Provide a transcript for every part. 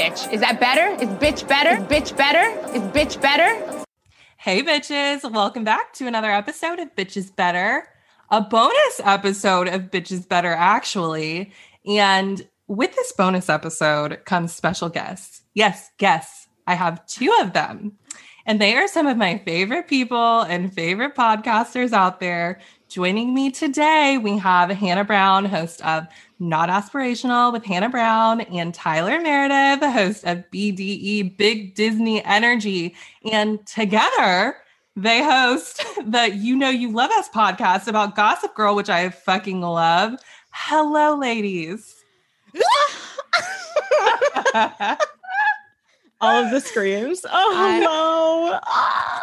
bitch. Is that better? Is bitch better? Is bitch better? Is bitch better? Hey, bitches. Welcome back to another episode of Bitches Better, a bonus episode of Bitches Better, actually. And with this bonus episode comes special guests. Yes, guests. I have two of them. And they are some of my favorite people and favorite podcasters out there. Joining me today, we have Hannah Brown, host of Not Aspirational with Hannah Brown, and Tyler Meredith, the host of BDE Big Disney Energy. And together, they host the You Know You Love Us podcast about Gossip Girl, which I fucking love. Hello, ladies. all of the screams. Oh I- no.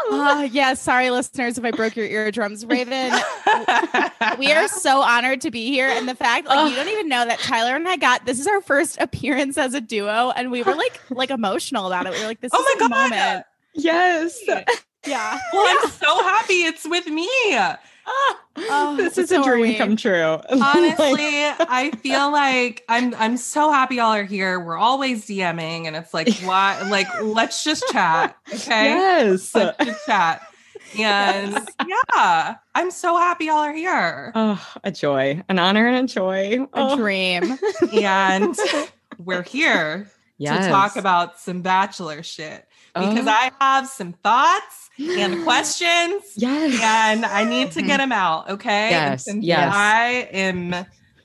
Uh, yeah, sorry, listeners, if I broke your eardrums. Raven, we are so honored to be here. And the fact, like, you don't even know that Tyler and I got this is our first appearance as a duo, and we were like, like emotional about it. We were like, this Oh is my a God. moment. yes. Yeah. Well, I'm so happy it's with me. Oh, this is so a dream come true. Honestly, I feel like I'm I'm so happy y'all are here. We're always DMing and it's like why like let's just chat. Okay. yes. Let's just chat. And yeah, I'm so happy y'all are here. Oh, a joy, an honor, and a joy. A Oh. dream. And we're here Yes. to talk about some bachelor shit because Oh. I have some thoughts and questions Yes. and I need to get them out. Okay. Yes, yes. I am,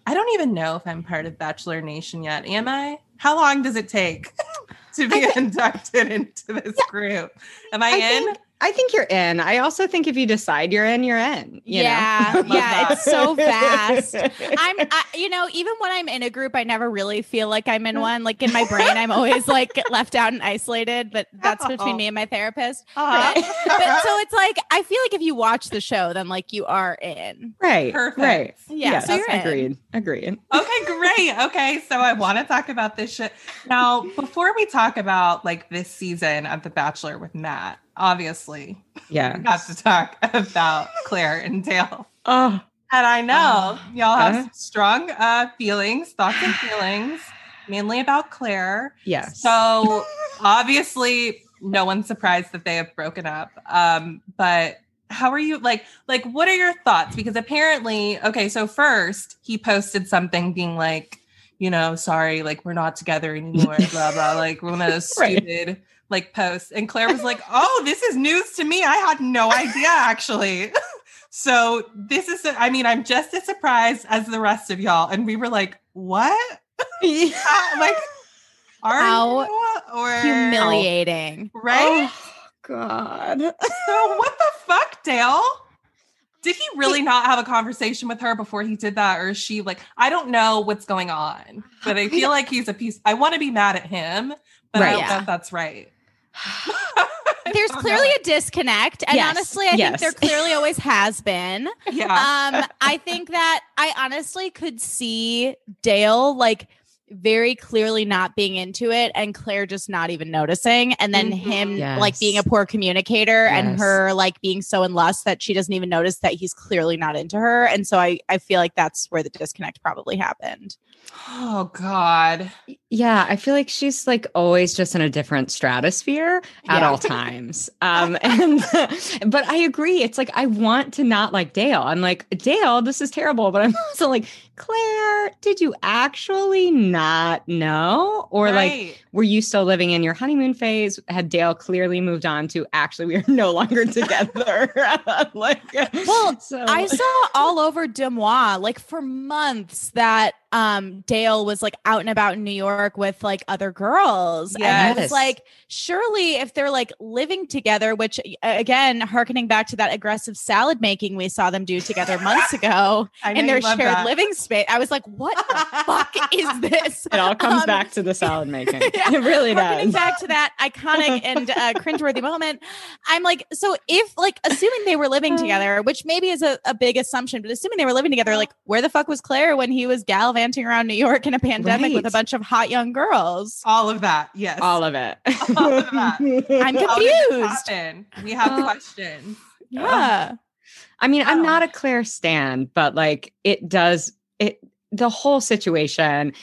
I don't even know if I'm part of Bachelor Nation yet. Am I? How long does it take to be inducted into this group? Am I, I in? think, I think you're in. I also think if you decide you're in, you're in. you? Yeah, Love yeah, that. it's so fast. I'm, I, you know, even when I'm in a group, I never really feel like I'm in one. Like in my brain, I'm always like left out and isolated. But that's between me and my therapist. Uh-huh. But so it's like I feel like if you watch the show, then like you are in. right. Perfect. Right. Yeah, Yes, so you're in. agreed. Agreed. okay, great. Okay, so I want to talk about this shit. Now, before we talk about like this season of The Bachelor with Matt, obviously, Yeah. we have to talk about Claire and Dale. Oh, And I know y'all have Uh. strong uh, feelings, thoughts and feelings, mainly about Claire. yes. So obviously, no one's surprised that they have broken up. Um, but how are you like like what are your thoughts? Because apparently, okay, so first he posted something being like, you know, sorry, like we're not together anymore, blah blah, like one of those Right. Like posts. And Claire was like, Oh, this is news to me. I had no idea actually. so this is I mean, I'm just as surprised as the rest of y'all. And we were like, What? How- like are How you or Humiliating. right? Oh, God. So what the fuck, Dale? Did he really not have a conversation with her before he did that, or is she like? I don't know what's going on, but I feel like he's a piece. I want to be mad at him, but I Right. don't know Yeah. if that's right. There's clearly know. a disconnect, and Yes, honestly, I yes. think there clearly always has been. yeah. um i think that i honestly could see dale like very clearly not being into it and claire just not even noticing and then Mhm. him Yes. like being a poor communicator and her like being so in lust that she doesn't even notice that he's clearly not into her and so i i feel like that's where the disconnect probably happened oh God. Yeah, I feel like she's like always just in a different stratosphere at Yeah. all times. Um and but I agree. It's like I want to not like Dale. I'm like, Dale, this is terrible, but I'm also like, Claire, did you actually not know? Or like were you still living in your honeymoon phase? Had Dale clearly moved on to actually we are no longer together? like Well, so I saw all over DeuxMoi, like for months, that um Dale was like out and about in New York with like other girls. And I was like, surely if they're like living together, which uh, again, harkening back to that aggressive salad making we saw them do together months ago in their shared that. living space. I was like, what the fuck is this? it all comes Um, back to the salad making. yeah, it really harkening does. back to that iconic and uh, cringeworthy moment. I'm like, so if like assuming they were living together, which maybe is a, a big assumption, but assuming they were living together, like where the fuck was Claire when he was gallivanting around New York in a pandemic with a bunch of hot young girls? All of that. Yes. All of it. All of that. I'm How did this confused. We have Uh, questions. Yeah. I mean, I'm not a Claire stan, but like it does it the whole situation it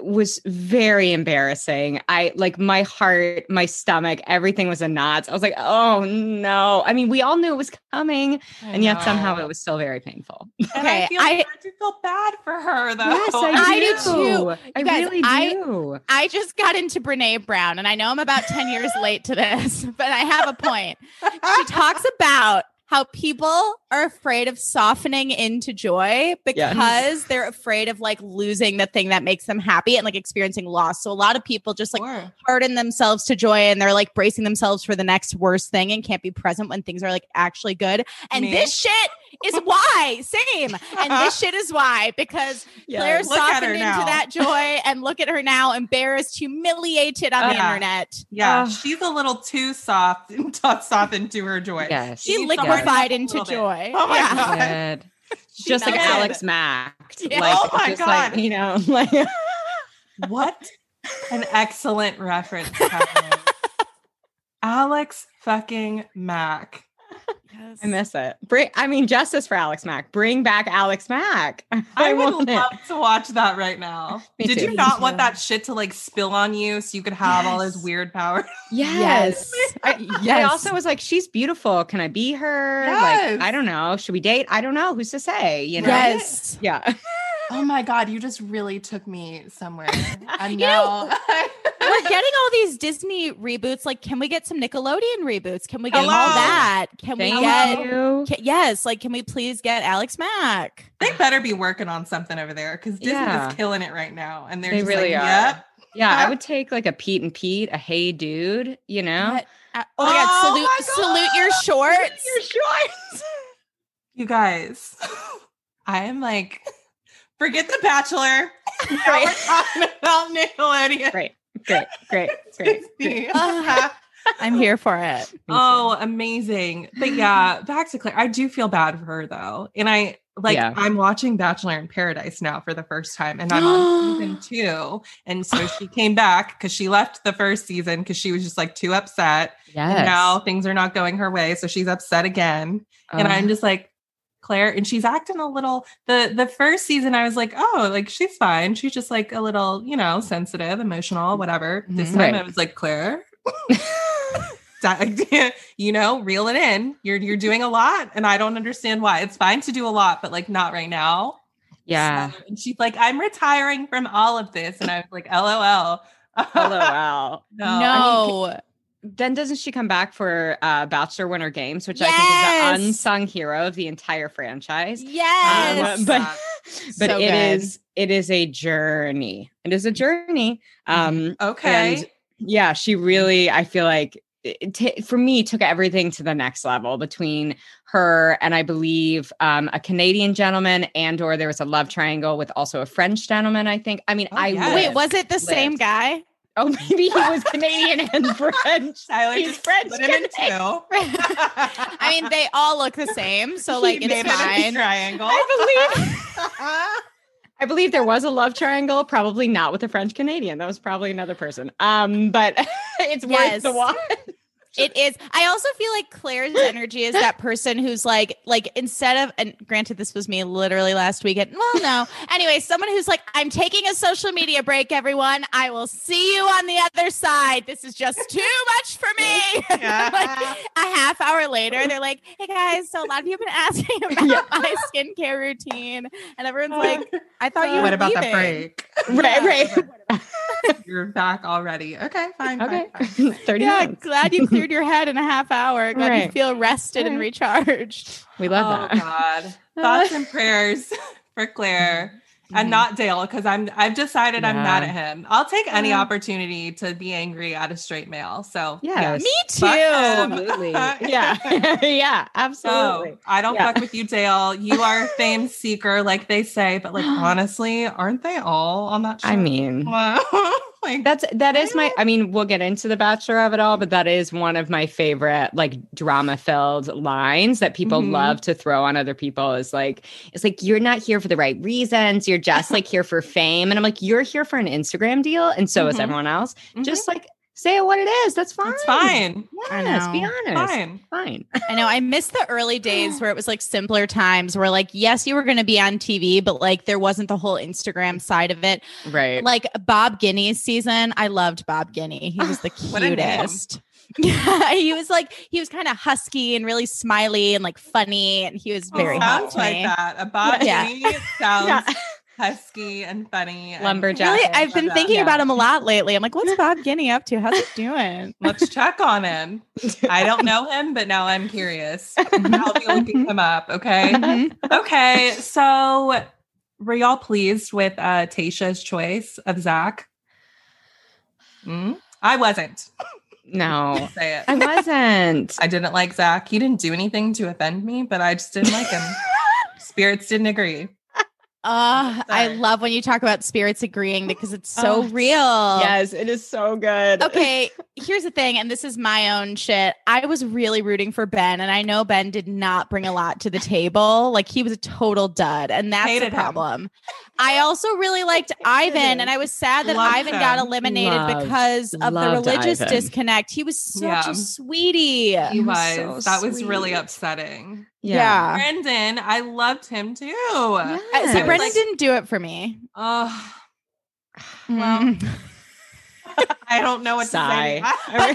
was very embarrassing. I like my heart, my stomach, everything was in knots. I was like, oh no. I mean, we all knew it was coming, and yet somehow it was still very painful. And Okay, I feel I- I do feel bad for her though. Yes, I, I do. do too. I guys, really I- do. I just got into Brene Brown, and I know I'm about 10 years late to this, but I have a point. She talks about how people are afraid of softening into joy because they're afraid of like losing the thing that makes them happy and like experiencing loss. So a lot of people just like Sure. harden themselves to joy and they're like bracing themselves for the next worst thing and can't be present when things are like actually good. And Me. this shit is why. Same. And this shit is why because Claire Look at her softened into now. that joy and look at her now, embarrassed, humiliated on the internet. Yeah, Ugh. she's a little too soft and t- softened to her joy. Yes. She needs someone to liquefied help into little bit. joy. Oh my Yeah. God. Good. She Just like. Alex Mack. Yeah. Like, Oh my just like, God. you know, like What an excellent reference. Kevin. Alex fucking Mack. Yes. I miss it. Bring, I mean, justice for Alex Mack. Bring back Alex Mack. I, would want it. love to watch that right now. Me Did too. you not want that shit to like spill on you so you could have all his weird powers? Yes. I, I Yes. also was like, she's beautiful. Can I be her? Yes. Like, I don't know. Should we date? I don't know. Who's to say? You know? Yes. Yeah. Oh my god, you just really took me somewhere. I You know. know, We're getting all these Disney reboots. Like, can we get some Nickelodeon reboots? Can we get Hello. all that? Can we get you. ca- yes, like can we please get Alex Mack? they better be working on something over there because Disney Yeah. is killing it right now. And they're They just really like, are. yep. Yeah. I would take like a Pete and Pete, a Hey Dude, you know? What? Uh, oh my god, Oh salute my salute your God. shorts. Your shorts. You guys, I am like, forget the bachelor. Now we're Right. talking about Nickelodeon. Great. Great. Great. Great. I'm here for it. oh, amazing. But yeah, back to Claire. I do feel bad for her though. And I like Yeah. I'm watching Bachelor in Paradise now for the first time. And I'm on season two. And so she came back because she left the first season because she was just like too upset. Yes. And now things are not going her way. So she's upset again. and I'm just like, Claire, and she's acting a little the the first season I was like, oh, like she's fine. She's just like a little, you know, sensitive, emotional, mm-hmm. whatever. This time Right. I was like, Claire, you know, reel it in. You're you're doing a lot, and I don't understand why. It's fine to do a lot, but like not right now. yeah. So- and she's like, I'm retiring from all of this, and I was like, LOL. LOL. no. No. Then doesn't she come back for uh Bachelor Winter Games, which I think is the unsung hero of the entire franchise? yes. Um, but but So it good. is it is a journey. It is a journey. Um Okay. and yeah, she really I feel like it, ta- for me took everything to the next level between her and I believe um, a Canadian gentleman and or there was a love triangle with also a French gentleman. I think. I mean, Oh, I yes. Wait, was it the same guy? Oh, maybe he was Canadian and French. Tyler He's French split him in two. I mean, they all look the same, so like He it's made it a triangle. I believe I believe there was a love triangle, probably not with a French Canadian. That was probably another person. Um, but it's worth the watch. It is. I also feel like Claire's energy is that person who's like, like instead of, and granted, this was me literally last weekend. Well, no. Anyway, someone who's like, I'm taking a social media break, everyone. I will see you on the other side. This is just too much for me. Yeah. like a half hour later, they're like, Hey guys, so a lot of you have been asking about Yeah. my skincare routine, and everyone's like, I thought you were what about the leaving." break? Right, right. You're back already. Okay, fine. Okay. fine, fine. 30 Yeah, minutes. glad you cleared your head in a half hour. Glad you feel rested and recharged. We love oh that. God. Thoughts and prayers for Claire and Mhm. not Dale because I'm I've decided I'm mad at him. I'll take any Yeah. opportunity to be angry at a straight male. So Yes. Me too. Absolutely. yeah. yeah, absolutely. No, I don't Yeah. fuck with you, Dale. You are a fame seeker, like they say, but like honestly, aren't they all on that show? I mean, That's that is my I mean, we'll get into the bachelor of it all, but that is one of my favorite like drama filled lines that people Mhm. love to throw on other people is like it's like you're not here for the right reasons. You're just like here for fame. And I'm like, you're here for an Instagram deal, and so is Mhm. everyone else. Mhm. Just like Say it what it is. That's fine. It's fine. I Yes, be honest. Fine. Fine. I know. I miss the early days where it was like simpler times where like, yes, you were going to be on TV, but like there wasn't the whole Instagram side of it. Right. Like Bob Guiney's season, I loved Bob Guiney. He was the What a name. cutest. Yeah, he was like he was kind of husky and really smiley and like funny, and he was oh, very hot sounds to like that. A Bob Yeah. Guiney sounds Yeah. Husky and funny. Lumberjack. Really, I've been thinking Yeah. about him a lot lately. I'm like, what's Bob Guiney up to? How's he doing? Let's check on him. I don't know him, but now I'm curious. I'll be looking him up. Okay. Mhm. Okay. So, were y'all pleased with uh, Tayshia's choice of Zach? Hmm? I wasn't. no, Say it. I wasn't. I didn't like Zach. He didn't do anything to offend me, but I just didn't like him. Spirits didn't agree. Uh, I love when you talk about spirits agreeing because it's so Oh, real. yes, it is so good. okay, here's the thing, and this is my own shit. I was really rooting for Ben, and I know Ben did not bring a lot to the table. Like he was a total dud, and that's Hated the him. problem. I also really liked Ivan, and I was sad that Loved Ivan got eliminated Loved- because of the religious Ivan. disconnect. He was such Yeah. a sweetie. He was was. so that was really upsetting. Yeah. Brendan, I loved him too. Yes. so Brendan like- didn't do it for me. Oh, Well, Mm. I don't know what Sigh. to say.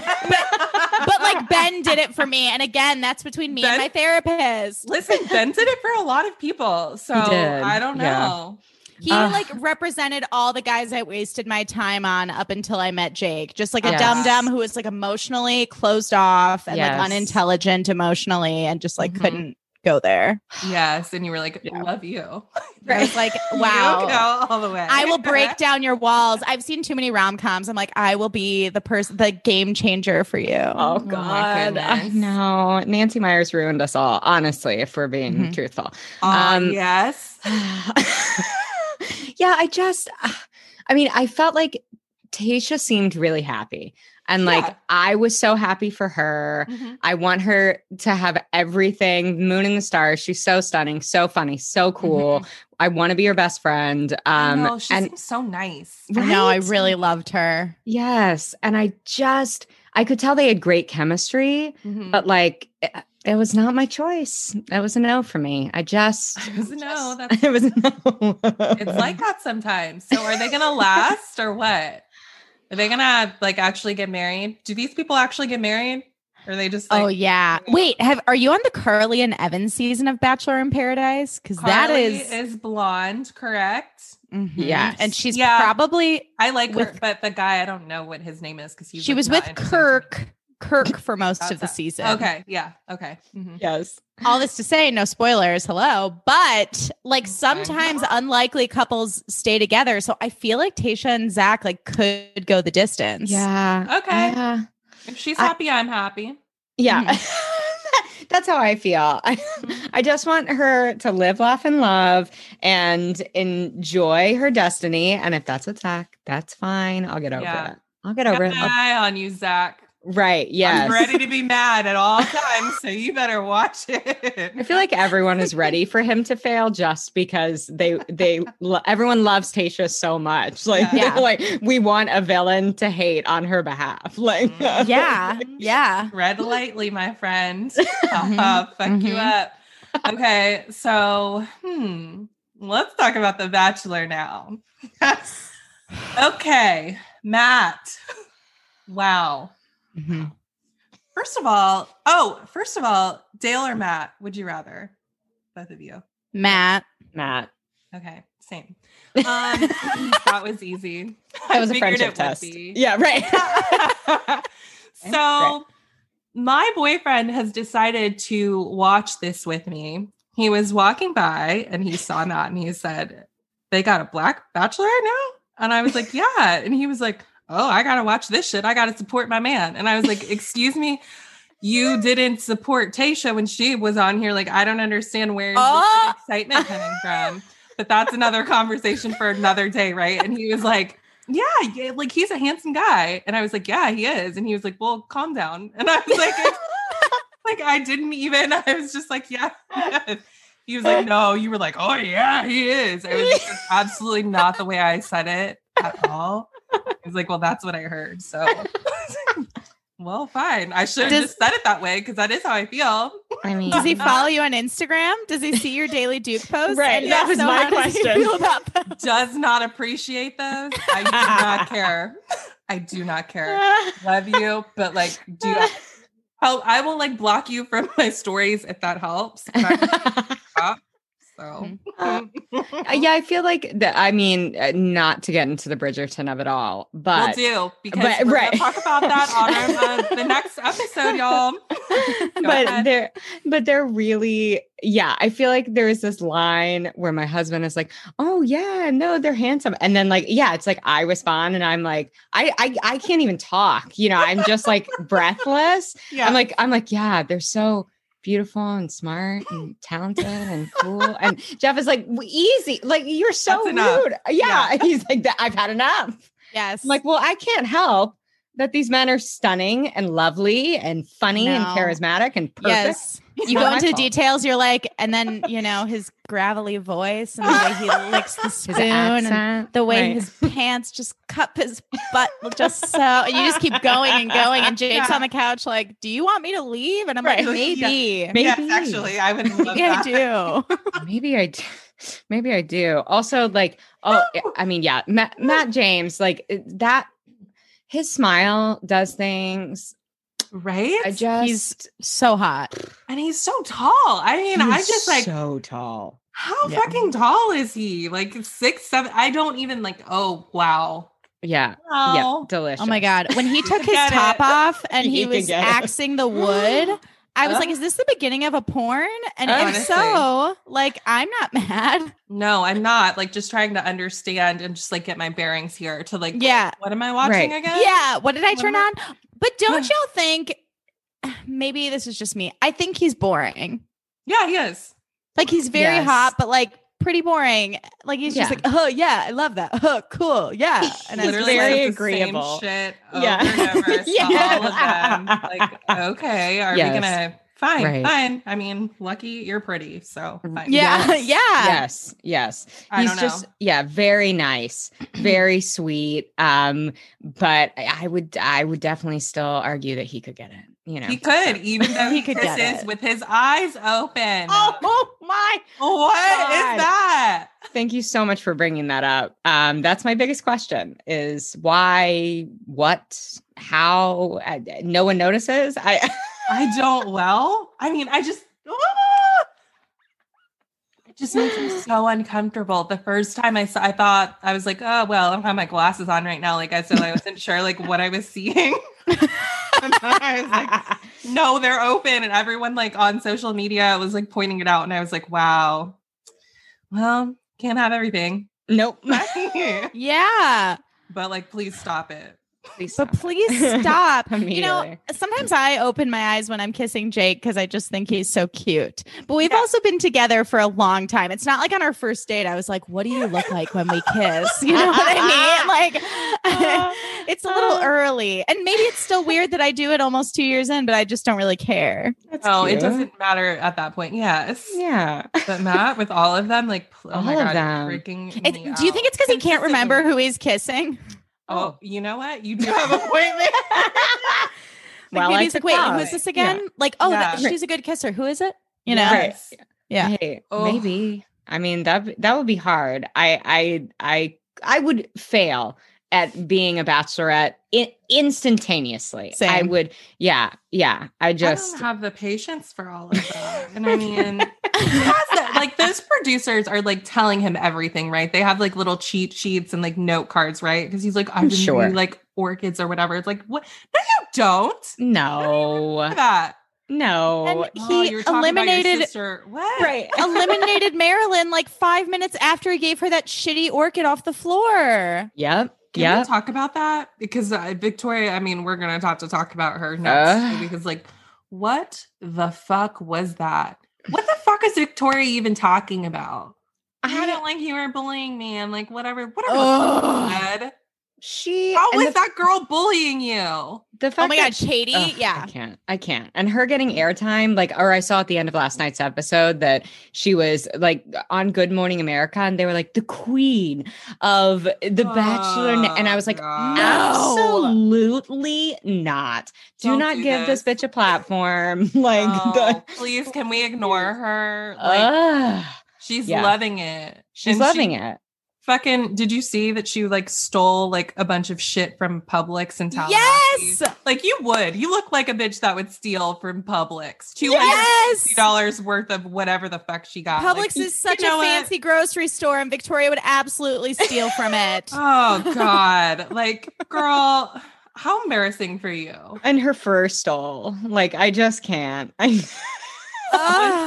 but like Ben did it for me, and again, that's between me and my therapist. Listen, Ben did it for a lot of people. So I don't yeah. Know. He Ugh. like represented all the guys I wasted my time on up until I met Jake. Just like a Yes. dumb dum who was like emotionally closed off and Yes. like unintelligent emotionally and just like Mhm. couldn't go there. Yes. And you were like, Yeah. love you. I was like, wow. go all the way. I will break down your walls. I've seen too many rom coms. I'm like, I will be the person, the game changer for you. Oh my God, I goodness. know. Nancy Meyers ruined us all. Honestly, if we're being Mhm. truthful. Ah, Um, yes. yeah, I just, I mean, I felt like Tayshia seemed really happy. And like, Yeah. I was so happy for her. Mhm. I want her to have everything moon and the stars. She's so stunning, so funny, so cool. I want to be her best friend. I Um, know, she and seems so nice. I know. I really loved her. yes. And I just, I could tell they had great chemistry, Mhm. but like, it, it was not my choice. That was a no for me. I just, It was a no, that's- it was a no. it's like that sometimes. So are they gonna last or what? Are they gonna like actually get married? Do these people actually get married? Or are they just like oh yeah. Wait, have are you on the Carly and Evan season of Bachelor in Paradise? Because that Carly is, blonde, correct? Mhm. Yes. and she's Yeah. probably I like her, but the guy I don't know what his name is because he's she was with interesting to me. Kirk. Kirk for most of the That's it. season. Okay, yeah, okay. Mhm. yes. All this to say, no spoilers. Hello, but like Okay. sometimes unlikely couples stay together. So I feel like Tayshia and Zach like could go the distance. Yeah. Okay. Yeah. If she's happy, I'm happy. Yeah. That's how I feel. I, I just want her to live, laugh, and love and enjoy her destiny. And if that's a Zach, that's fine. I'll get over Yeah. it. I'll get over an it. I'll- eye on you, Zach. Right. Yes. I'm ready to be mad at all times, so you better watch it. I feel like everyone is ready for him to fail just because they they lo- everyone loves Tayshia so much. Like Yeah. like we want a villain to hate on her behalf. Like Mhm. Yeah. Yeah. Read lightly, my friend. Haha, Fuck you Mhm. up. Okay, so hmm, let's talk about The Bachelor now. okay, Matt. Wow. Mhm. First of all, oh, first of all, Dale or Matt, would you rather? Both of you. Matt. Matt. Okay, same. Um, that was easy. That was I a figured friendship test. Yeah, right. so my boyfriend has decided to watch this with me. He was walking by and he saw that and he said, They got a black bachelor now? And I was like, Yeah. And he was like, Oh, I gotta watch this shit. I gotta support my man. And I was like, Excuse me. You didn't support Tayshia when she was on here. Like, I don't understand where Oh. excitement coming from. But that's another conversation for another day, right? And he was like, yeah, yeah, like he's a handsome guy. And I was like, yeah, he is. And he was like, well, calm down. And I was like, like I didn't even, I was just like, yeah. he. He was like, no, you were like, oh yeah, he is. It was absolutely not the way I said it at all. He's like, well, that's what I heard. So, well, fine. I should have just said it that way because that is how I feel. I mean, Does he follow you on Instagram? Does he see your daily Duke posts? Right, And that was so, my does question. them? Does not appreciate those. I do not care. I do not care. Love you, but like, do you help? Oh, I will like block you from my stories if that helps. But I stop, so, Uh, yeah, I feel like that. I mean, uh, not to get into the Bridgerton of it all, but we'll but do because but- we're right. gonna talk about that on our, uh, the next episode, y'all. but ahead. they're but they're really yeah i feel like there's this line where my husband is like oh yeah no they're handsome and then like yeah it's like i respond and i'm like i i, I can't even talk you know i'm just like breathless Yeah, i'm like i'm like yeah they're so beautiful and smart and talented and cool and jeff is like "W- easy like you're so rude uh, yeah, he's like that i've had enough Yes. I'm like, well, I can't help that these men are stunning and lovely and funny and charismatic and perfect. yes. It's You go into fault. details, you're like, and then, you know, his gravelly voice and the way he licks the His spoon and the way right. his pants just cup his butt just so and you just keep going and going and Jake's Yeah. on the couch like do you want me to leave and i'm Right. like maybe Maybe. Yes, actually, I would love maybe i do maybe I do. Maybe I do. Also, like, oh, I mean, yeah, Matt, Matt James, like that. His smile does things. Right? I just he's so hot and he's so tall. I mean, I just like so tall. how Yeah. fucking tall is he? Like six, seven. I don't even like. Oh wow. Yeah, yeah, delicious. oh my god when he took his top it. off and he You can was get it. axing the wood i was like is this the beginning of a porn and if Honestly. so like i'm not mad No, I'm not. Like just trying to understand and just like get my bearings here to like. yeah What am I watching Right. again? Yeah. What did I What turn am on? But don't y'all think maybe this is just me? I think he's boring. Yeah, he is. Like he's very Yes. hot, but like pretty boring. Like he's just like, oh yeah, I love that. Oh, cool. Yeah. And it's Literally very like, the agreeable. Same shit over Yeah. and Yeah. all of them. Like, okay, are Yes. we gonna? Fine, Right. fine. I mean, lucky you're pretty, so mm, fine. yeah, Yes. yeah. Yes, yes. I He's don't know. just yeah, very nice, very sweet. Um, but I I would I would definitely still argue that he could get it. You know, He could, even though He could get it. with his eyes open. Oh my! what is God. that? Thank you so much for bringing that up. Um, that's my biggest question: is why, what, how? Uh, no one notices. I I don't. Well, I mean, I just. ah! It just makes me so uncomfortable. The first time I saw, I thought I was like, "Oh well, I don't have my glasses on right now." Like I said, I wasn't sure like what I was seeing. and I was like, "No, they're open," and everyone like on social media was like pointing it out, and I was like, "Wow, well, can't have everything." nope. Yeah. but like, please stop it. Please But please stop. you know, sometimes I open my eyes when I'm kissing Jake because I just think he's so cute. But we've Yeah. also been together for a long time. It's not like on our first date, I was like, what do you look like when we kiss? You know what I mean? Like, uh, it's a little uh. early. And maybe it's still weird that I do it almost two years in, but I just don't really care. That's Oh, it doesn't matter at that point. Yes. Yeah. But Matt, with all of them, like, pl- oh my All of god, them. freaking. It- me do you think it's because he can't remember who he's kissing? Oh, oh, you know what? You do have a point there. Like Well, maybe I he's like, could wait, who is this again? Like, oh, that, she's a good kisser. Who is it? You know? Yes. Yeah. Hey, Oh. maybe. I mean that that would be hard. I I I I would fail at being a bachelorette in, instantaneously. I would. Yeah, yeah. I I just don't have the patience for all of that. And I mean, he has that- like those producers are like telling him everything, right? They have like little cheat sheets and like note cards, right? Because he's like, I've been Sure. doing, like orchids or whatever. It's like, what? No, you don't. no, Look that. no. And Oh, he you're talking about your eliminated. What? right. eliminated Marylynn like five minutes after he gave her that shitty orchid off the floor. Yep. Can Yep. we talk about that? Because uh, Victoria, I mean, we're gonna have to talk about her next Uh. because like, what the fuck was that? What the fuck is Victoria even talking about? I, I- don't like you were bullying me. I'm like, whatever, whatever. Ugh. Ed. She. How was the- that girl bullying you? the oh fact Oh my that god, Katie. Ugh, yeah. I can't. I can't. And her getting airtime, like, or I saw at the end of last night's episode that she was like on Good Morning America, and they were like the queen of The Bachelor, and I oh, was like, Oh, No. absolutely not. Do Don't not do give this. this. bitch a platform. like, Oh, the, please, can we ignore her? Like, Ugh. she's yeah. loving it. she's And loving she it. Fucking, did you see that she like stole like a bunch of shit from Publix and Tallahassee? Yes. Like you would. You look like a bitch that would steal from Publix. Two hundred Yes. dollars worth of whatever the fuck she got. Like, Publix is such you know a what? fancy grocery store, and Victoria would absolutely steal from it. Oh God. like, girl, how embarrassing for you. And her fur stole. Like, I just can't. I Someone.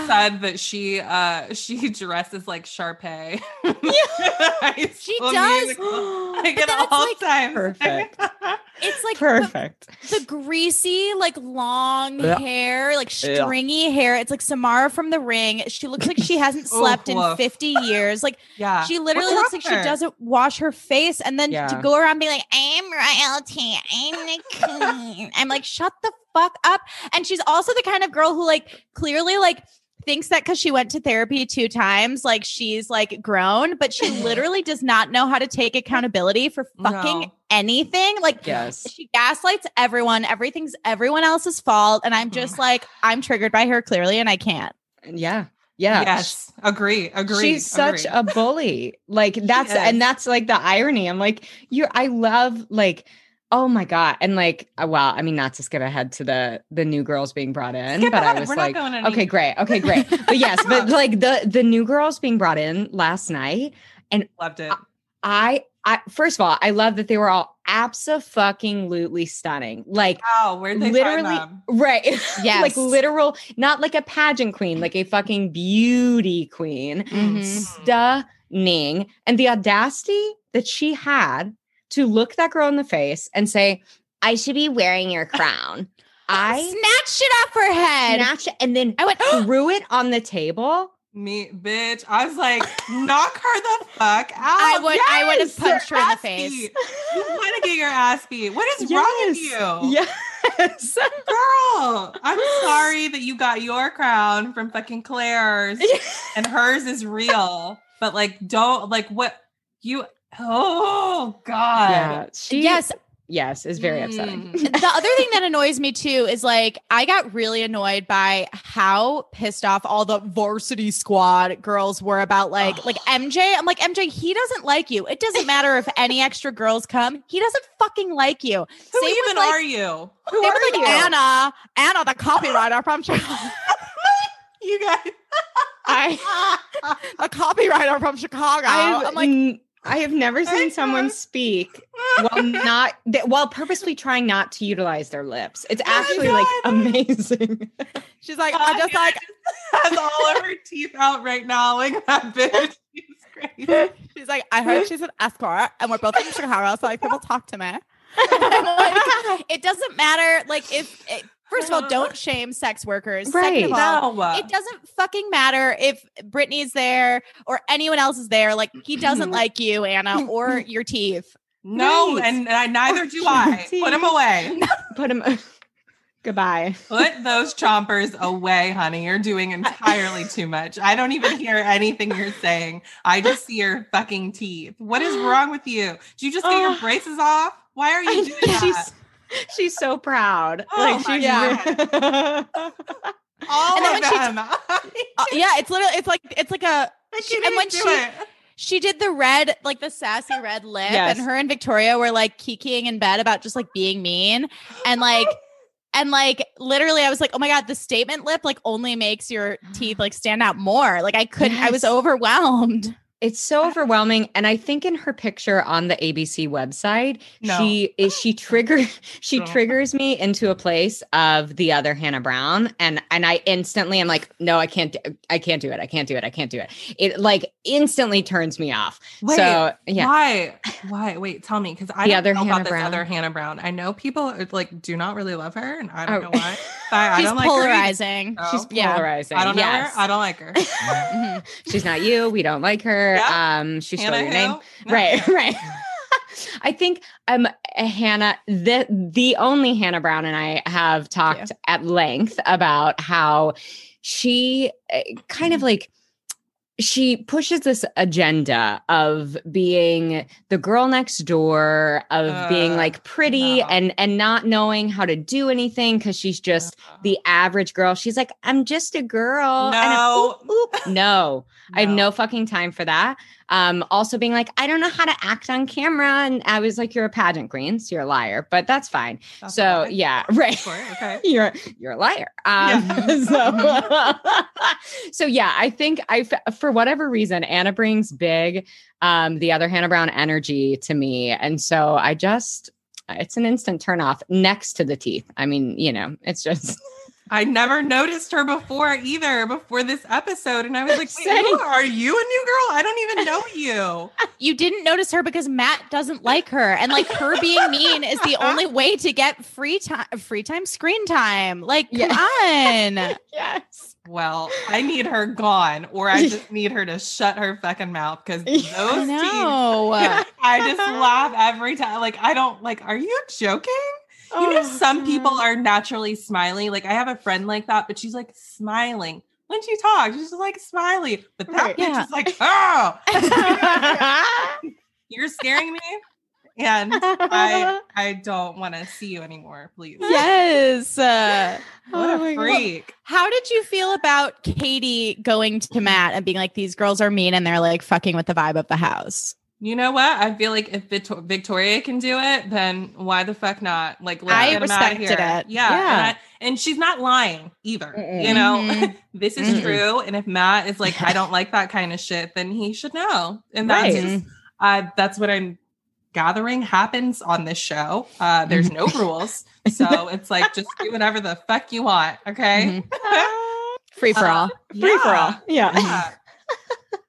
Said that she uh she dresses like Sharpay. Yeah. She does. Like But at then it's all like- time. Perfect. It's like the, perfect. the greasy, like long Yeah. hair, like Yeah. stringy hair. It's like Samara from The Ring. She looks like she hasn't slept in woof. 50 years. Like yeah. she literally What's looks wrong like she doesn't wash her face, and then to go around being like, "I'm royalty, I'm the queen." I'm like, shut the fuck up. And she's also the kind of girl who like clearly like thinks that because she went to therapy two times, like she's like grown, but she literally does not know how to take accountability for fucking No. anything. Like Yes. she gaslights everyone. Everything's everyone else's fault. And I'm just mm. like, I'm triggered by her clearly, and I can't. Yeah. Yeah. Yes. Agree. Agree. She's such agree. a bully. Like that's is. and that's like the irony. I'm like, you're I love like oh my god. And like uh, well, I mean not to skip ahead to the the new girls being brought in, Skip but ahead. I was We're not like going any- okay, great. Okay, great. But yes, but like the the new girls being brought in last night, and loved it. I I first of all, I love that they were all abso-fucking-lutely stunning. Like Wow, where'd they literally find them? right Yes. like literal not like a pageant queen like a fucking beauty queen Mhm. stunning and the audacity that she had to look that girl in the face and say i should be wearing your crown i snatched it off her head. snatched it and then I went, threw it on the table Me, bitch. I was like, knock her the fuck out. I would- I would have punched her in the face. beat. You want to get your ass beat. What is wrong with you? yes Girl, I'm sorry that you got your crown from fucking Claire's and hers is real. But like, don't like what you. Oh God. yeah she yes. yes is very upsetting Mm. the other thing that annoys me too is like I got really annoyed by how pissed off all the varsity squad girls were about like like MJ. I'm like MJ, he doesn't like you. It doesn't matter if any extra girls come. He doesn't fucking like you. Who Same with, even like- are you? who They are were like you Anna, Anna, the copywriter from Chicago. You guys. I, a copywriter from Chicago. I've, I'm like, n- I have never seen someone speak while not while purposely trying not to utilize their lips. It's Oh actually like amazing. she's like, I just like, has all of her teeth out right now. Like that bitch. She's crazy. she's like, I heard she's an escort, and we're both from Chicago, so like people talk to me. Like, it doesn't matter. Like, if it, first of all, don't shame sex workers. Second of Right. all, No. it doesn't fucking matter if Brittany's there or anyone else is there. Like, he doesn't like you, Anna, or your teeth. No, Right. and, and I, neither do I. Put them away. Put him. Goodbye. Put those chompers away, honey. You're doing entirely too much. I don't even hear anything you're saying. I just see your fucking teeth. What is wrong with you? Did you just get your Oh. braces off? Why are you doing that? She's she's so proud. Oh like my she's God. All And then of when she- them. Uh, yeah, it's literally, it's like, it's like a she- and when she- it. she did the red, like the sassy red lip, Yes. and her and Victoria were like kikiing in bed about just like being mean. And like, and like literally, I was like, oh my God, the statement lip like only makes your teeth like stand out more. Like I couldn't, I was overwhelmed. It's so overwhelming. And I think in her picture on the ABC website, No. she is she trigger she triggers me into a place of the other Hannah Brown. And and I instantly am like, no, I can't do- I can't do it. I can't do it. I can't do it. It like instantly turns me off. Wait, so yeah. Why? Why? Wait, tell me, because I The don't other know Hannah about this Brown. other Hannah Brown. I know people like do not really love her, and I don't Oh. know why. I, I She's like either. polarizing. Oh. She's yeah. polarizing. I don't know yes. her. I don't like her. Mhm. She's not you. We don't like her. Yeah. Um, she stole your name. No. Right, right. I think um Hannah the the only Hannah Brown and I have talked at length about how she uh, kind of like she pushes this agenda of being the girl next door of being Uh, like pretty no. and and not knowing how to do anything cuz she's just the average girl she's like i'm just a girl and I- No. oop, oop. no I have no fucking time for that. Um, also being like, I don't know how to act on camera. And I was like, You're a pageant queen, so you're a liar, but that's fine. That's so okay. yeah, right. Okay. You're you're a liar. Um, so, so yeah, I think I for whatever reason, Anna brings big um the other Hannah Brown energy to me. And so I just it's an instant turn off next to the teeth. I mean, you know, it's just I never noticed her before either, before this episode. And I was like, Wait, who are you a new girl? I don't even know you. You didn't notice her because Matt doesn't like her, and like her being mean is the only way to get free time, free time, screen time. Like, come on. yes. Well, I need her gone, or I just need her to shut her fucking mouth because those I teeth. I just laugh every time. Like, I don't like, are you joking? You know, Oh, some people are naturally smiley. Like, I have a friend like that, but she's like smiling when she talks. She's just like smiley, but that Right. bitch Yeah. is like, oh, you're scaring me, and I I don't want to see you anymore, please. yes. Uh, What Oh a my God. freak. how did you feel about Katie going to Matt and being like, "These girls are mean and they're like fucking with the vibe of the house"? You know what? I feel like if Victor- Victoria can do it, then why the fuck not? Like, let's I get 'em outta respected here. it. Yeah, Yeah. And, I- and she's not lying either. Mm-mm. You know, Mhm. this is Mm-mm. true. And if Matt is like, I don't like that kind of shit, then he should know. And that's Right. just, uh, that's what I'm gathering happens on this show. Uh, there's no rules, so it's like just do whatever the fuck you want. Okay, Free for Uh, all. Free for all. Yeah. Yeah.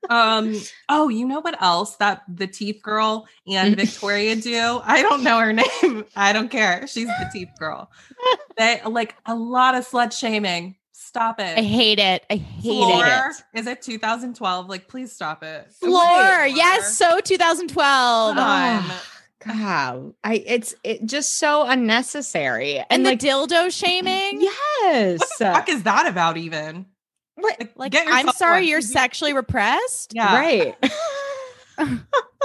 Um oh you know what else that the teeth girl and victoria do i don't know her name i don't care she's the teeth girl they like a lot of slut shaming stop it I hate it. I hate floor it. is it 2012 like please stop it Floor. Yes. So 2012. Oh, God, I it's it just so unnecessary. and the like dildo shaming. yes. what the fuck is that about even Right. Like, I'm sorry, you're sexually repressed. yeah Right.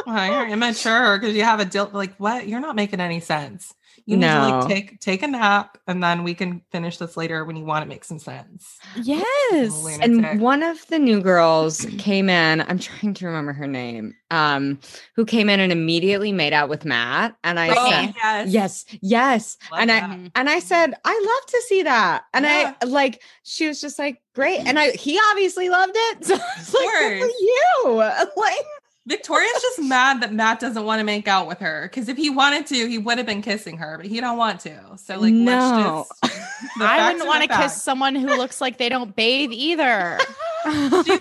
Well, you're immature because you have a deal like what you're not making any sense you need to like take take a nap and then we can finish this later when you want to make some sense Yes. And one of the new girls came in i'm trying to remember her name um who came in and immediately made out with matt and i oh, said yes yes yes and i that. Mhm. and i said i love to see that and Yeah. i like she was just like great and i he obviously loved it so it's like good for you like Victoria's just mad that Matt doesn't want to make out with her because if he wanted to, he would have been kissing her, but he don't want to. So like, No. let's just. I wouldn't want to kiss facts. someone who looks like they don't bathe either. She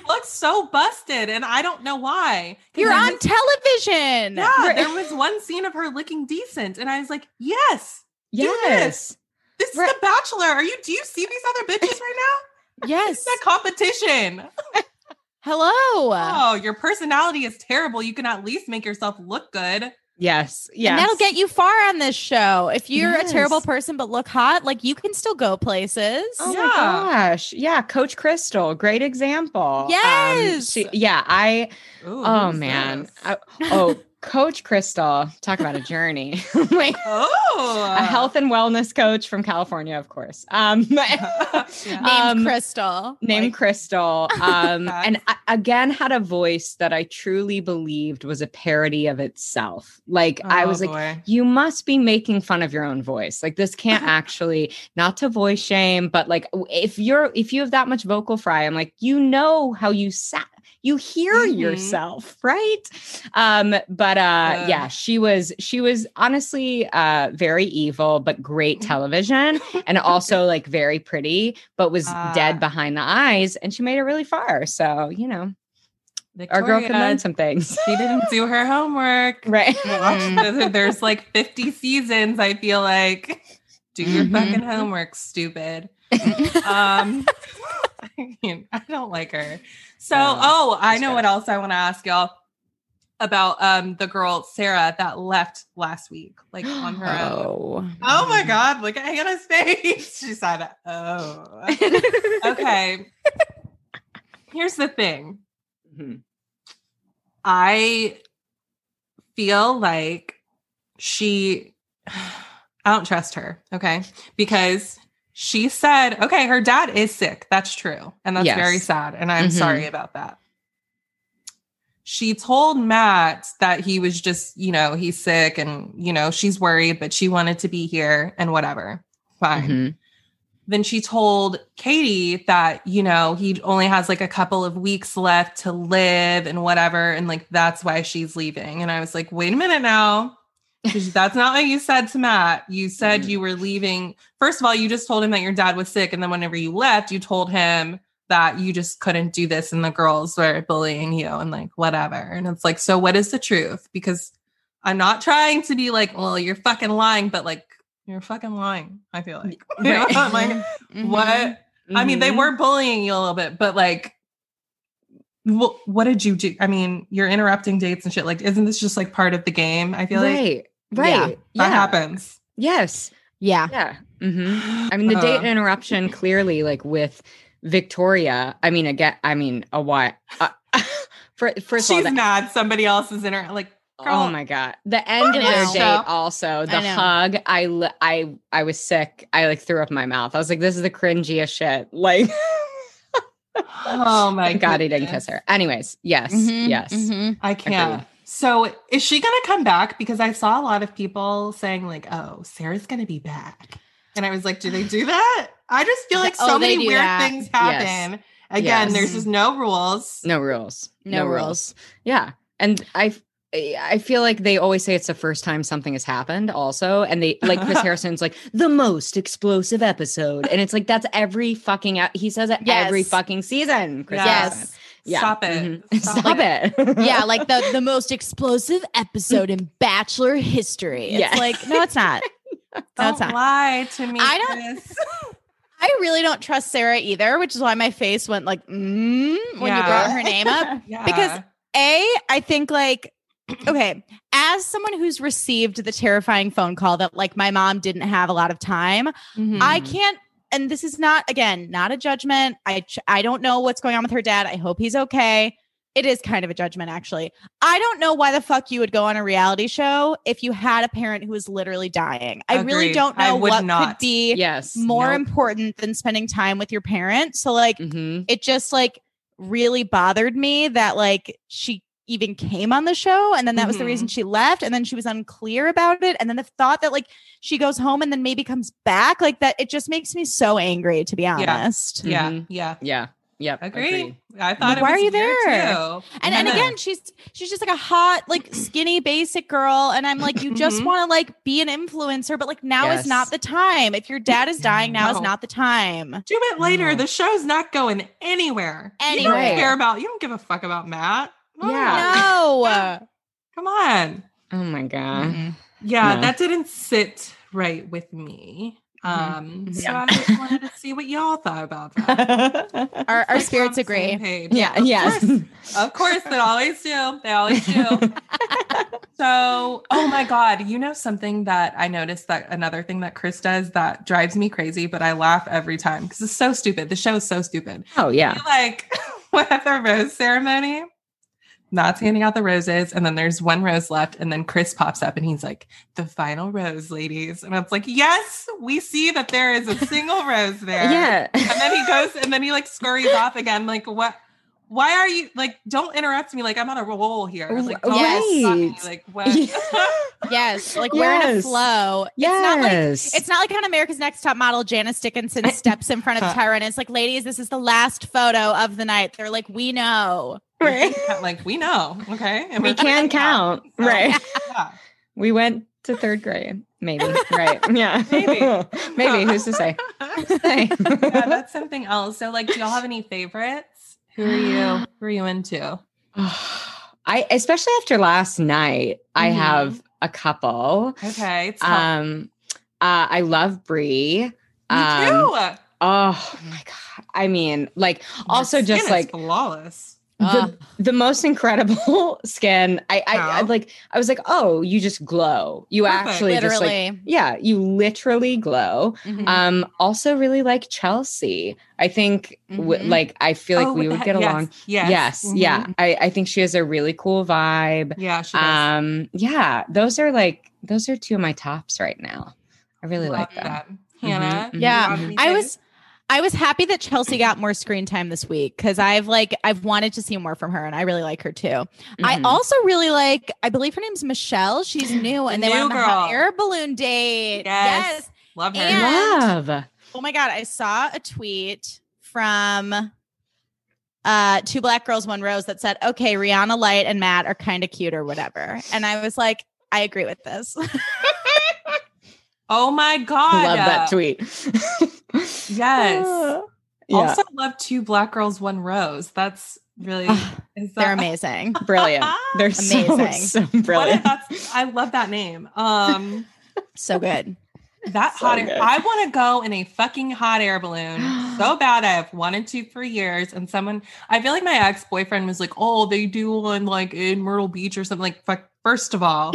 looks so busted, and I don't know why. You're on was- television. Yeah, there was one scene of her looking decent, and I was like, yes, yes this is Right. the Bachelor. Are you? Do you see these other bitches right now? Yes. It's that competition. Hello. Oh, your personality is terrible. You can at least make yourself look good. yes yes And that'll get you far on this show. If you're a terrible person but look hot, like you can still go places. Oh Yeah. my gosh. Yeah. Coach Crystal, great example. Um, Yes. she, yeah. I, Ooh, oh man. I- oh, Coach Crystal, talk about a journey. like Oh, a health and wellness coach from California, of course. Um, Yeah. Named Um, Crystal. named Like- Crystal. Um, and I, again had a voice that I truly believed was a parody of itself. Like I Oh, was like, you must be making fun of your own voice like this can't actually not to voice shame but like if you're if you have that much vocal fry i'm like you know how you sat you hear Mhm. yourself right um but uh Ugh. yeah she was she was honestly uh very evil but great television and also like very pretty but was Ah. dead behind the eyes and she made it really far so you know our girl can learn some things She didn't do her homework. right There's like 50 seasons. I feel like do your Mhm. fucking homework, stupid. um, I don't like her. So, oh, I know what else I want to ask y'all. about um the girl Sarah that left last week, like on her own. Oh. Oh my god, look at Hannah's face. She said, Oh. Okay. Here's the thing. Mhm. I feel like she I don't trust her, okay? Because she said, okay, her dad is sick. That's true. And that's Yes. very sad. And I'm Mhm. sorry about that. She told Matt that he was just, you know, he's sick and, you know, she's worried, but she wanted to be here and whatever. Fine Mhm. then she told Katie that, you know, he only has like a couple of weeks left to live and whatever. And like, that's why she's leaving. And I was like, wait a minute now. That's not what you said to Matt. You said Mhm. you were leaving. First of all, you just told him that your dad was sick. And then whenever you left, you told him that you just couldn't do this and the girls were bullying you and like whatever. And it's like, so what is the truth? Because I'm not trying to be like, well, you're fucking lying, but like, you're fucking lying. I feel like, You know? Right. Like, Mhm. what? I mean, they Mhm. were bullying you a little bit, but like, wh- what did you do? I mean, you're interrupting dates and shit. Like, isn't this just like part of the game? I feel like right. Right. that Yeah. happens. Yes. Yeah. Yeah. hmm I mean, the date Uh, interruption clearly, like with Victoria. I mean, again, I mean, a while. Uh, for, first all, she's mad. Somebody else is in her. Like, girl, oh my god, the end of their date. Also, the I hug. I I I was sick. I like threw up my mouth. I was like, this is the cringiest shit. Like, oh my God he didn't kiss her. Anyways, yes, Mhm, yes. mhm. I can't. Agreed. So is she gonna come back? Because I saw a lot of people saying like, "Oh, Sarah's gonna be back," and I was like, "Do they do that?" I just feel like Oh, so many weird that. things happen. Again, Yes. there's just no rules. No rules. No rules. Yeah, and I. I feel like they always say it's the first time something has happened, also. And they like Chris Harrison's like the most explosive episode. And it's like that's every fucking, he says it every fucking season. Chris Harrison. Yes. Yeah. Stop it. Mhm. Stop Stop it. yeah, like the the most explosive episode in Bachelor history. It's Yeah. like, no, it's not. No, Don't it's not. lie to me. I don't- Chris. I really don't trust Sarah either, which is why my face went like mm, when you brought her name up. Yeah. Because A, I think like okay, as someone who's received the terrifying phone call that like my mom didn't have a lot of time, Mhm. I can't and this is not again, not a judgment. I I don't know what's going on with her dad. I hope he's okay. It is kind of a judgment actually. I don't know why the fuck you would go on a reality show if you had a parent who was literally dying. I really don't know what could be yes. more Nope. important than spending time with your parent. So like Mhm. it just like really bothered me that like she even came on the show and then that was the reason she left and then she was unclear about it and then the thought that like she goes home and then maybe comes back like that it just makes me so angry to be honest yeah, Mhm. yeah. Yeah. Yep. Agree. agreed. I thought Like, it why was are you weird, there? too. and and again she's she's just like a hot like skinny basic girl and i'm like you just Mhm. want to like be an influencer but like now Yes. is not the time if your dad is dying now is not the time do it later. No. The show's not going anywhere. You don't care about. You don't give a fuck about Matt. No. Yeah. no Come on. Oh my God. Mm-mm. Yeah, No. that didn't sit right with me. Mm-hmm. Um, so Yeah. I just wanted to see what y'all thought about that. our, our Like, spirits the same agree. Yeah. of Yes. course. Of course, they always do. They always do. so, oh my God, you know something that I noticed that another thing that Chris does that drives me crazy, but I laugh every time because it's so stupid. The show is so stupid. Oh yeah. He, like at the rose ceremony, Matt's handing out the roses, and then there's one rose left, and then Chris pops up and he's like, "The final rose, ladies," and it's like, "Yes, we see that there is a single rose there." Yeah. and then he goes, and then he like scurries off again. Like, what? Why are you like? Don't interrupt me. Like I'm on a roll here. Like, don't me. Right. Like what? Yes, like we're in a Yes. flow. It's not like it's not like on America's Next Top Model. Janice Dickinson steps in front of Tyra and it's like, ladies, this is the last photo of the night. They're like, we know. Right. like we know, okay, and We can that. count. So, Right. Yeah. We went to third grade. Maybe. Right. Yeah. Maybe. Maybe. Who's to say? Say. yeah, that's something else. So, like, do y'all have any favorites? Who are you? Who are you into? I especially after last night, I Mhm. have a couple. Okay, it's um, Um uh I love Bri. me um, too. Oh my god. I mean, like Your also just like flawless. The, the most incredible skin. I, I, I like. I was like, oh, you just glow. You Perfect. actually just like, yeah, you literally glow. Mhm. Um, also really like Chelsea. I think, w- Mhm. like, I feel like Oh, we would yes, get along. Yes. Yes, Mhm. yeah. I, I think she has a really cool vibe. Yeah, she does. Um, yeah, those are like those are two of my tops right now. I really like them. that. Hannah. Mhm, Yeah, you have I anything? was I was happy that Chelsea got more screen time this week because I've like I've wanted to see more from her and I really like her too. I Mhm. also really like I believe her name's Michelle. She's new and they new went on a hot air balloon date. Yes. yes. love her. And- love. Oh my god, I saw a tweet from uh two black girls one rose that said, "Okay, Rihanna Light and Matt are kind of cute or whatever." And I was like, I agree with this. Oh my god. I love that tweet. Yes. yeah. Also love two black girls, one rose. That's really is They're amazing. brilliant. They're Amazing. so, so What brilliant. I love that name. Um So good. that So hot air, good. I want to go in a fucking hot air balloon so bad. I have wanted to for years. And someone I feel like my ex-boyfriend was like, Oh, they do one like in Myrtle Beach or something. Like, fuck, first of all,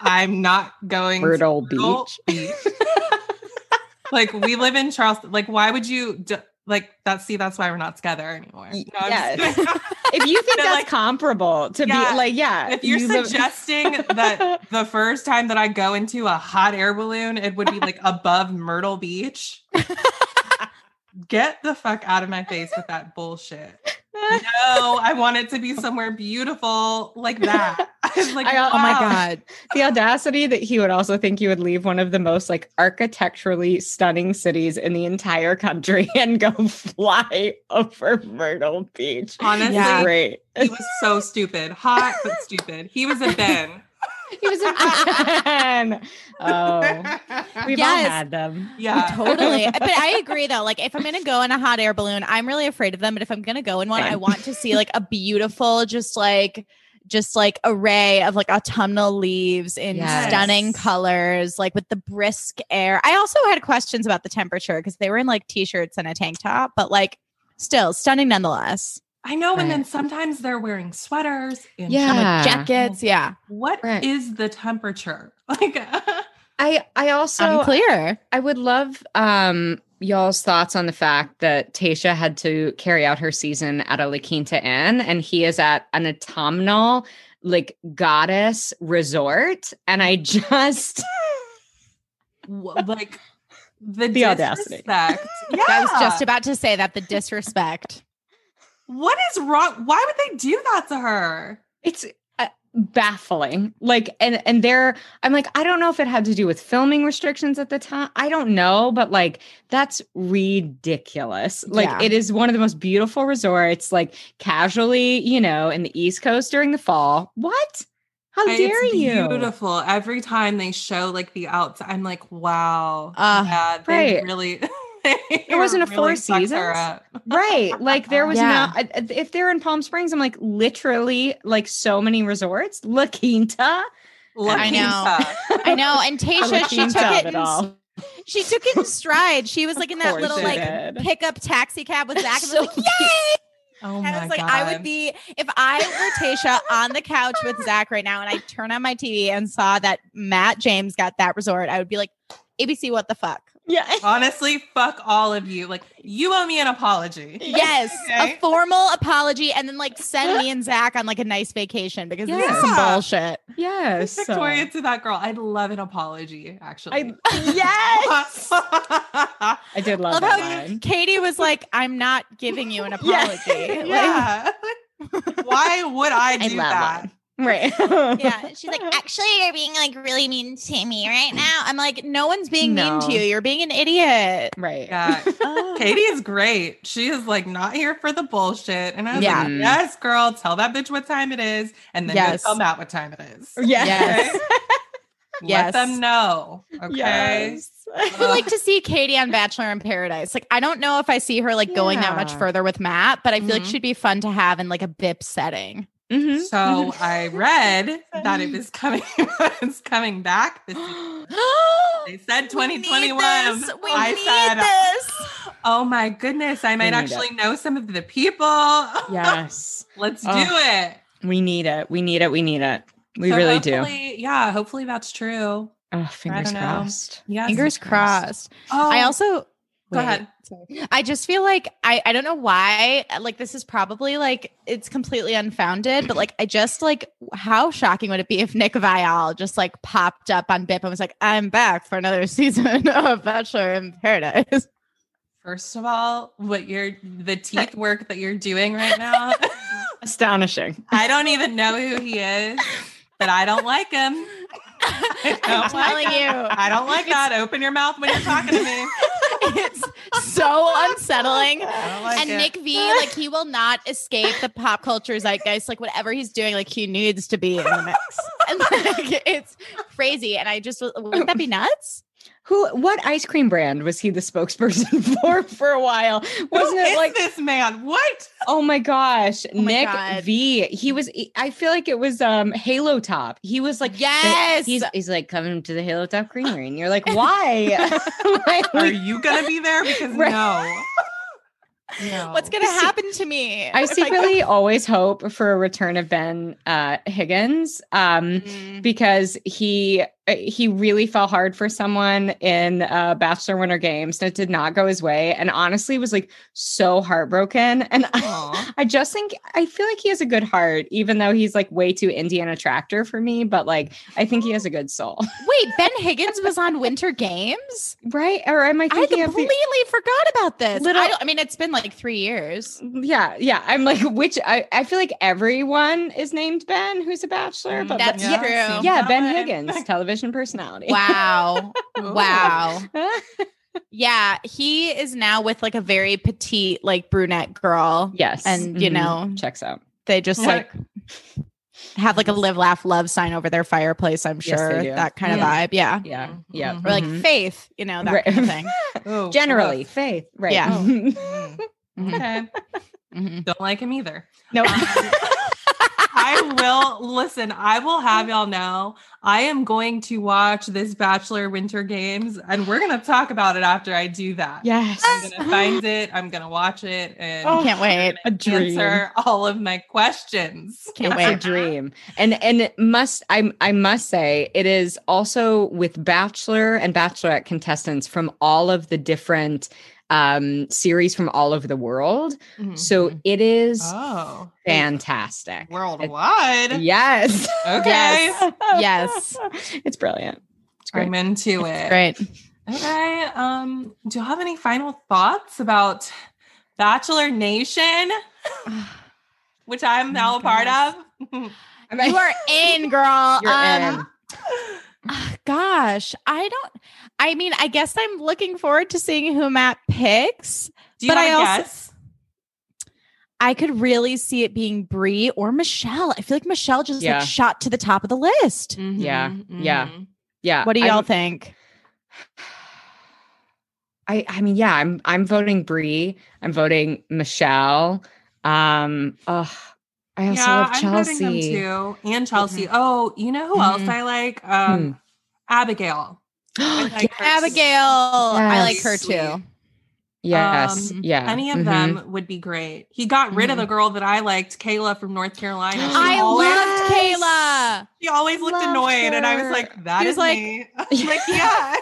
I'm not going to Myrtle Beach. like we live in Charleston. Like, why would you d- like that? See, that's why we're not together anymore. No, yes. If you think that's like- comparable to Yeah, be like, yeah, if you're you live- suggesting that the first time that I go into a hot air balloon, it would be like above Myrtle Beach. Get the fuck out of my face with that bullshit. No, I want it to be somewhere beautiful like that. Like, I- Oh my god. the audacity that he would also think you would leave one of the most like architecturally stunning cities in the entire country and go fly over Myrtle Beach. Honestly, Yeah. Great. he was so stupid. Hot but stupid. He was a Ben. He was a fan. Oh, we've all had them. Yeah. Oh, totally. But I agree though. Like if I'm gonna go in a hot air balloon, I'm really afraid of them. But if I'm gonna go in one, I want to see like a beautiful, just like just like array of like autumnal leaves in Yes. stunning colors, like with the brisk air. I also had questions about the temperature because they were in like t-shirts and a tank top, but like still stunning nonetheless. I know. And then sometimes they're wearing sweaters and Yeah. And, like, Ah. jackets, yeah. What is Right. the temperature? Like I I also Unclear. I would love um y'all's thoughts on the fact that Tayshia had to carry out her season at a La Quinta Inn and he is at an autumnal like goddess resort and I just like the, The audacity. Yeah. I was just about to say that the disrespect. What is wrong? Why would they do that to her? it's uh, baffling like and and there i'm like i don't know if it had to do with filming restrictions at the time i don't know but like that's ridiculous like Yeah. it is one of the most beautiful resorts like casually you know in the east coast during the fall what how dare it's you Beautiful. Every time they show like the outside, I'm like, wow. Uh, yeah, they right. really. There wasn't a Four really fucked Seasons? right like there was Yeah. not uh, if they're in palm springs i'm like literally like so many resorts la quinta La I know. I know. And La Tasha, she took it it all. she took it in stride. She was like in that little like did. pickup taxi cab with Zach and So was like, yay! Oh my God. And my I was like, god. I would be if I were Tayshia on the couch with Zach right now and I turn on my TV and saw that Matt James got that resort, I would be like, ABC, what the fuck? Yeah Honestly, fuck all of you. Like, you owe me an apology. Yes, Okay. a formal apology, and then like send me and Zach on like a nice vacation because this is some bullshit. yes Victoria to that girl. I'd love an apology, actually. I, yes I, I did love Love that how line. Katie was like, "I'm not giving you an apology." Like, yeah. Why would I I do love that? one. Right. yeah. She's like, actually, you're being like really mean to me right now. I'm like, no one's being mean to you. You're being an idiot. right. Yeah. Katie is great. She is like not here for the bullshit. And I was Yeah. like, yes, girl, tell that bitch what time it is. And then Yes. go tell Matt what time it is. Yes. Okay? Yes. Let them know. Okay. Yes. I would like to see Katie on Bachelor in Paradise. Like, I don't know if I see her like going that much further with Matt, but I feel like Mhm. she'd be fun to have in like a BIP setting. Mhm. So I read that it was coming it's coming back this. They said 2021. We need this. We I said, this. Oh my goodness. I might actually know some of the people. Yes. Let's do Oh. it. we need it. We need it. We need it. We So really do. Yeah, hopefully that's true. Oh, fingers crossed. Yes. Fingers crossed. Oh, I also go wait. ahead. I just feel like I I don't know why uh, like this is probably like it's completely unfounded, but like I just like how shocking would it be if Nick Viall just like popped up on BIP and was like, I'm back for another season of Bachelor in Paradise. First of all, what you're the teeth work that you're doing right now. Astonishing. I don't even know who he is, but I don't like him. I I'm like telling him. you. I don't like that. Open your mouth when you're talking to me. It's so unsettling. Oh like and it. Nick V, like he will not escape the pop culture zeitgeist. Like whatever he's doing, like he needs to be in the mix. And like it's crazy. And I just wouldn't that be nuts? Who? What ice cream brand was he the spokesperson for for a while? Wasn't is it like? this man? What? Oh my gosh, Oh my Nick God. V. He was. I feel like it was um Halo Top. He was like, Yes. he's he's like coming to the Halo Top Creamery, and you're like, why? Like, Are you gonna be there? Because Right. no. No. What's gonna happen to me? I if go- secretly always hope for a return of Ben uh, Higgins. Um, Mm. because he he really fell hard for someone in uh, Bachelor Winter Games and it did not go his way and honestly was like so heartbroken and I, I just think I feel like he has a good heart even though he's like way too Indiana tractor for me but like I think he has a good soul Wait, Ben Higgins was on Winter Games? right or am I I completely the, forgot about this. Little- I, don't, I mean, it's been like three years. yeah yeah I'm like which I, I feel like everyone is named Ben who's a bachelor but That's yeah, true. seems yeah Ben. Higgins television personality Wow. Wow. Yeah, he is now with like a very petite, like brunette girl. yes And, you Mhm. know, checks out They just Yeah. like have like a live, laugh, love sign over their fireplace, I'm sure. do. that kind of vibe. Yeah. Yeah. Mhm. Yeah. Mhm. Or like Mhm. faith, you know, that Right. kind of thing. Oh, Generally, rough. faith. Right. Yeah. Mm. Mhm. Okay. Mhm. Don't like him either. No. I will listen. I will have y'all know. I am going to watch this Bachelor Winter Games, and we're gonna talk about it after I do that. yes. I'm gonna find it. I'm gonna watch it, and Oh, Can't wait. a dream. answer all of my questions. Can't it's a dream. And and it must I I must say it is also with Bachelor and Bachelorette contestants from all of the different um series from all over the world. So Mhm. it is oh, fantastic. worldwide. Yes. Okay, Yes. It's brilliant. It's great. I'm into it. Great. Okay. Um, do you have any final thoughts about Bachelor Nation, which I'm now a part of? You are in, girl. You're Um, in. Ah, Gosh, I don't. I mean, I guess I'm looking forward to seeing who Matt picks. Do you but have I a also- guess? I could really see it being Bri or Michelle. I feel like Michelle just Yeah. like shot to the top of the list. Yeah, Mhm, yeah. yeah. What do I'm- y'all think? I I mean, yeah, I'm I'm voting Bri. I'm voting Michelle. Um, ugh, I also Yeah, love I'm Chelsea. voting them too, and Chelsea. Oh, you know who else Mhm. I like? Um, Abigail. I like her Abigail. I like her too. yes, Um, yeah. Any of mhm. them would be great. He got rid of Mhm. the girl that I liked, Kayla from North Carolina. She I always, loved Kayla. She always looked Loved annoyed, and I was like, "That She is was like- me." I'm like, yeah.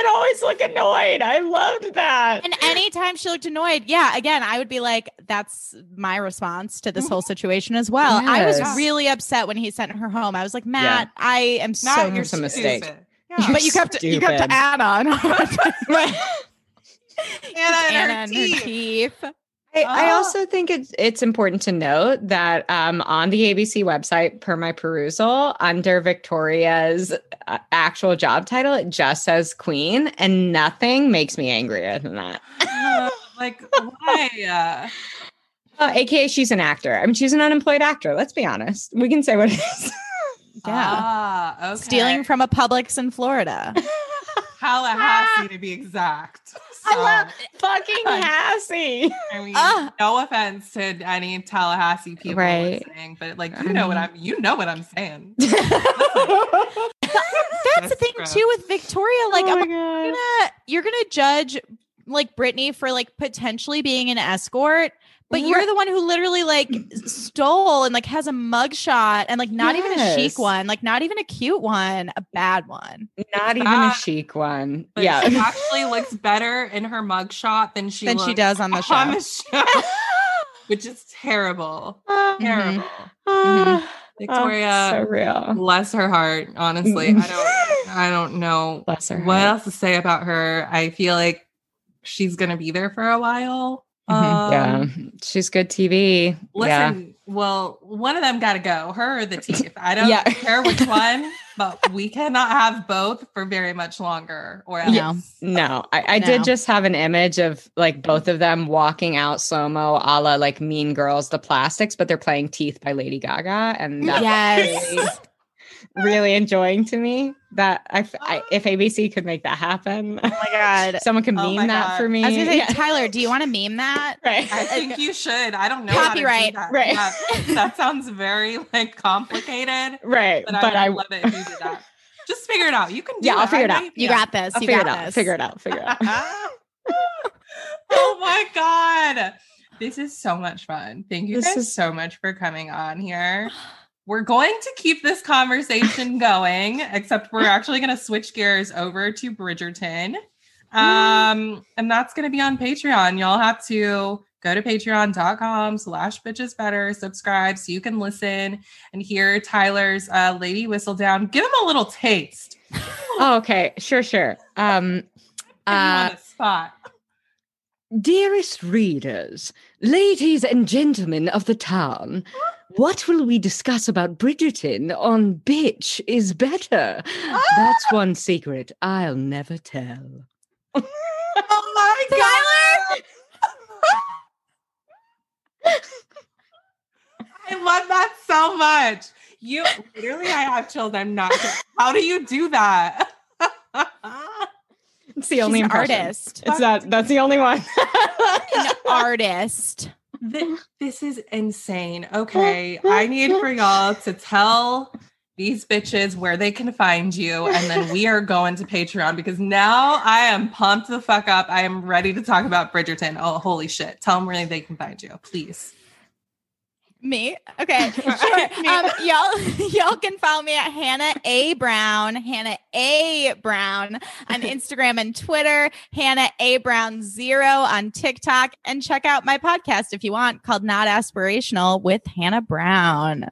She did always look annoyed. I loved that. And anytime she looked annoyed, yeah, again, I would be like, that's my response to this whole situation as well. I was really upset when he sent her home. I was like, Matt, I am so Matt, you're It's a stupid. mistake. Yeah. but you kept you kept Stupid. Anna on Right. Anna and Anna her and her teeth. Teeth. I, I Oh. also think it's it's important to note that um, on the ABC website, per my perusal, under Victoria's uh, actual job title, it just says Queen, and nothing makes me angrier than that. Uh, like why? Uh, Uh, AKA, she's an actor. I mean, she's an unemployed actor. Let's be honest. We can say what it is. Yeah. Ah, okay. Stealing from a Publix in Florida. Tallahassee to be exact. I love fucking Fun. Hassie. I mean, Ah. no offense to any Tallahassee people Right. listening, but like you know what I'm you know what I'm saying. That's the thing That's too with Victoria. Like, oh I'm gonna you're gonna judge like Brittany for like potentially being an escort, but you're the one who literally like mm. stole and like has a mugshot and like not even a chic one, like not even a cute one, a bad one. Not even a chic one. But yeah. she actually looks better in her mugshot than she Than she does on the show. on the show, which is terrible. Ah. Terrible. Mm-hmm. Ah, Victoria, ah, so real. bless her heart. Honestly, I don't. I don't know Bless her. what heart. else to say about her. I feel like she's gonna be there for a while. Mhm. Um, yeah, she's good TV. yeah. Listen, well, one of them got to go, her or the teeth. I don't Yeah. care which one, but we cannot have both for very much longer. Or else. No. No, I, I No. did just have an image of like both of them walking out slow mo, a la like Mean Girls, the plastics, but they're playing Teeth by Lady Gaga, and that Yes. really, really enjoying to me. That I, I if oh. ABC could make that happen, Oh my god. someone can Oh meme my that God. for me. I was gonna say, Yeah. Tyler, do you want to meme that? right? I think you should. I don't know. how to do Copyright. that. Right. Yeah, that sounds very like complicated, right, but, but I I, love it if you did that. Just figure it out. You can do it. Yeah, I'll that. figure it out. You yeah. got this. I'll you figure it got out. Figure it out. Figure it out. oh my god. This is so much fun. Thank you This guys is- so much for coming on here. We're going to keep this conversation going, except we're actually going to switch gears over to Bridgerton. Um, and that's going to be on Patreon. Y'all have to go to patreon.com slash bitches better, subscribe so you can listen and hear Tyler's uh, Lady Whistledown. Give him a little taste. Oh, okay, sure, sure. Um, uh, on the spot. Dearest readers, ladies and gentlemen of the town, what will we discuss about Bridgerton on Bitch is Better? Ah! That's one secret I'll never tell. Oh my god! I love that so much. You literally, I have chills. I'm not. How do you do that? It's the only She's impression. artist. It's that. That's the only one. An artist. Th- this is insane. Okay, I need for y'all to tell these bitches where they can find you, and then we are going to Patreon because now I am pumped the fuck up. I am ready to talk about Bridgerton. Oh, holy shit! Tell them where they can find you, please. Me? Okay, sure. Me. Um, y'all, y'all can follow me at Hannah A Brown, Hannah A Brown on Instagram and Twitter, Hannah A Brown Zero on TikTok, and check out my podcast if you want called Not Aspirational with Hannah Brown.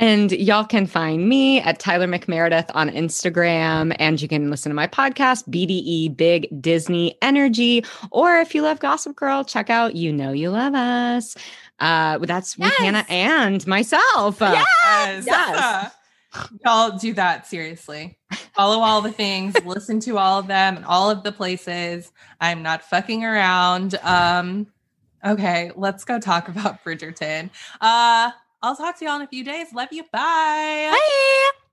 And y'all can find me at Tyler McMeredith on Instagram. And you can listen to my podcast, BDE Big Disney Energy. Or if you love Gossip Girl, check out You Know You Love Us. Uh, that's with Hannah and myself. Uh, Yes. Yes. Y'all do that seriously. Follow all the things, listen to all of them and all of the places. I'm not fucking around. Um, okay, let's go talk about Bridgerton. Uh, I'll talk to y'all in a few days. Love you. Bye. Bye.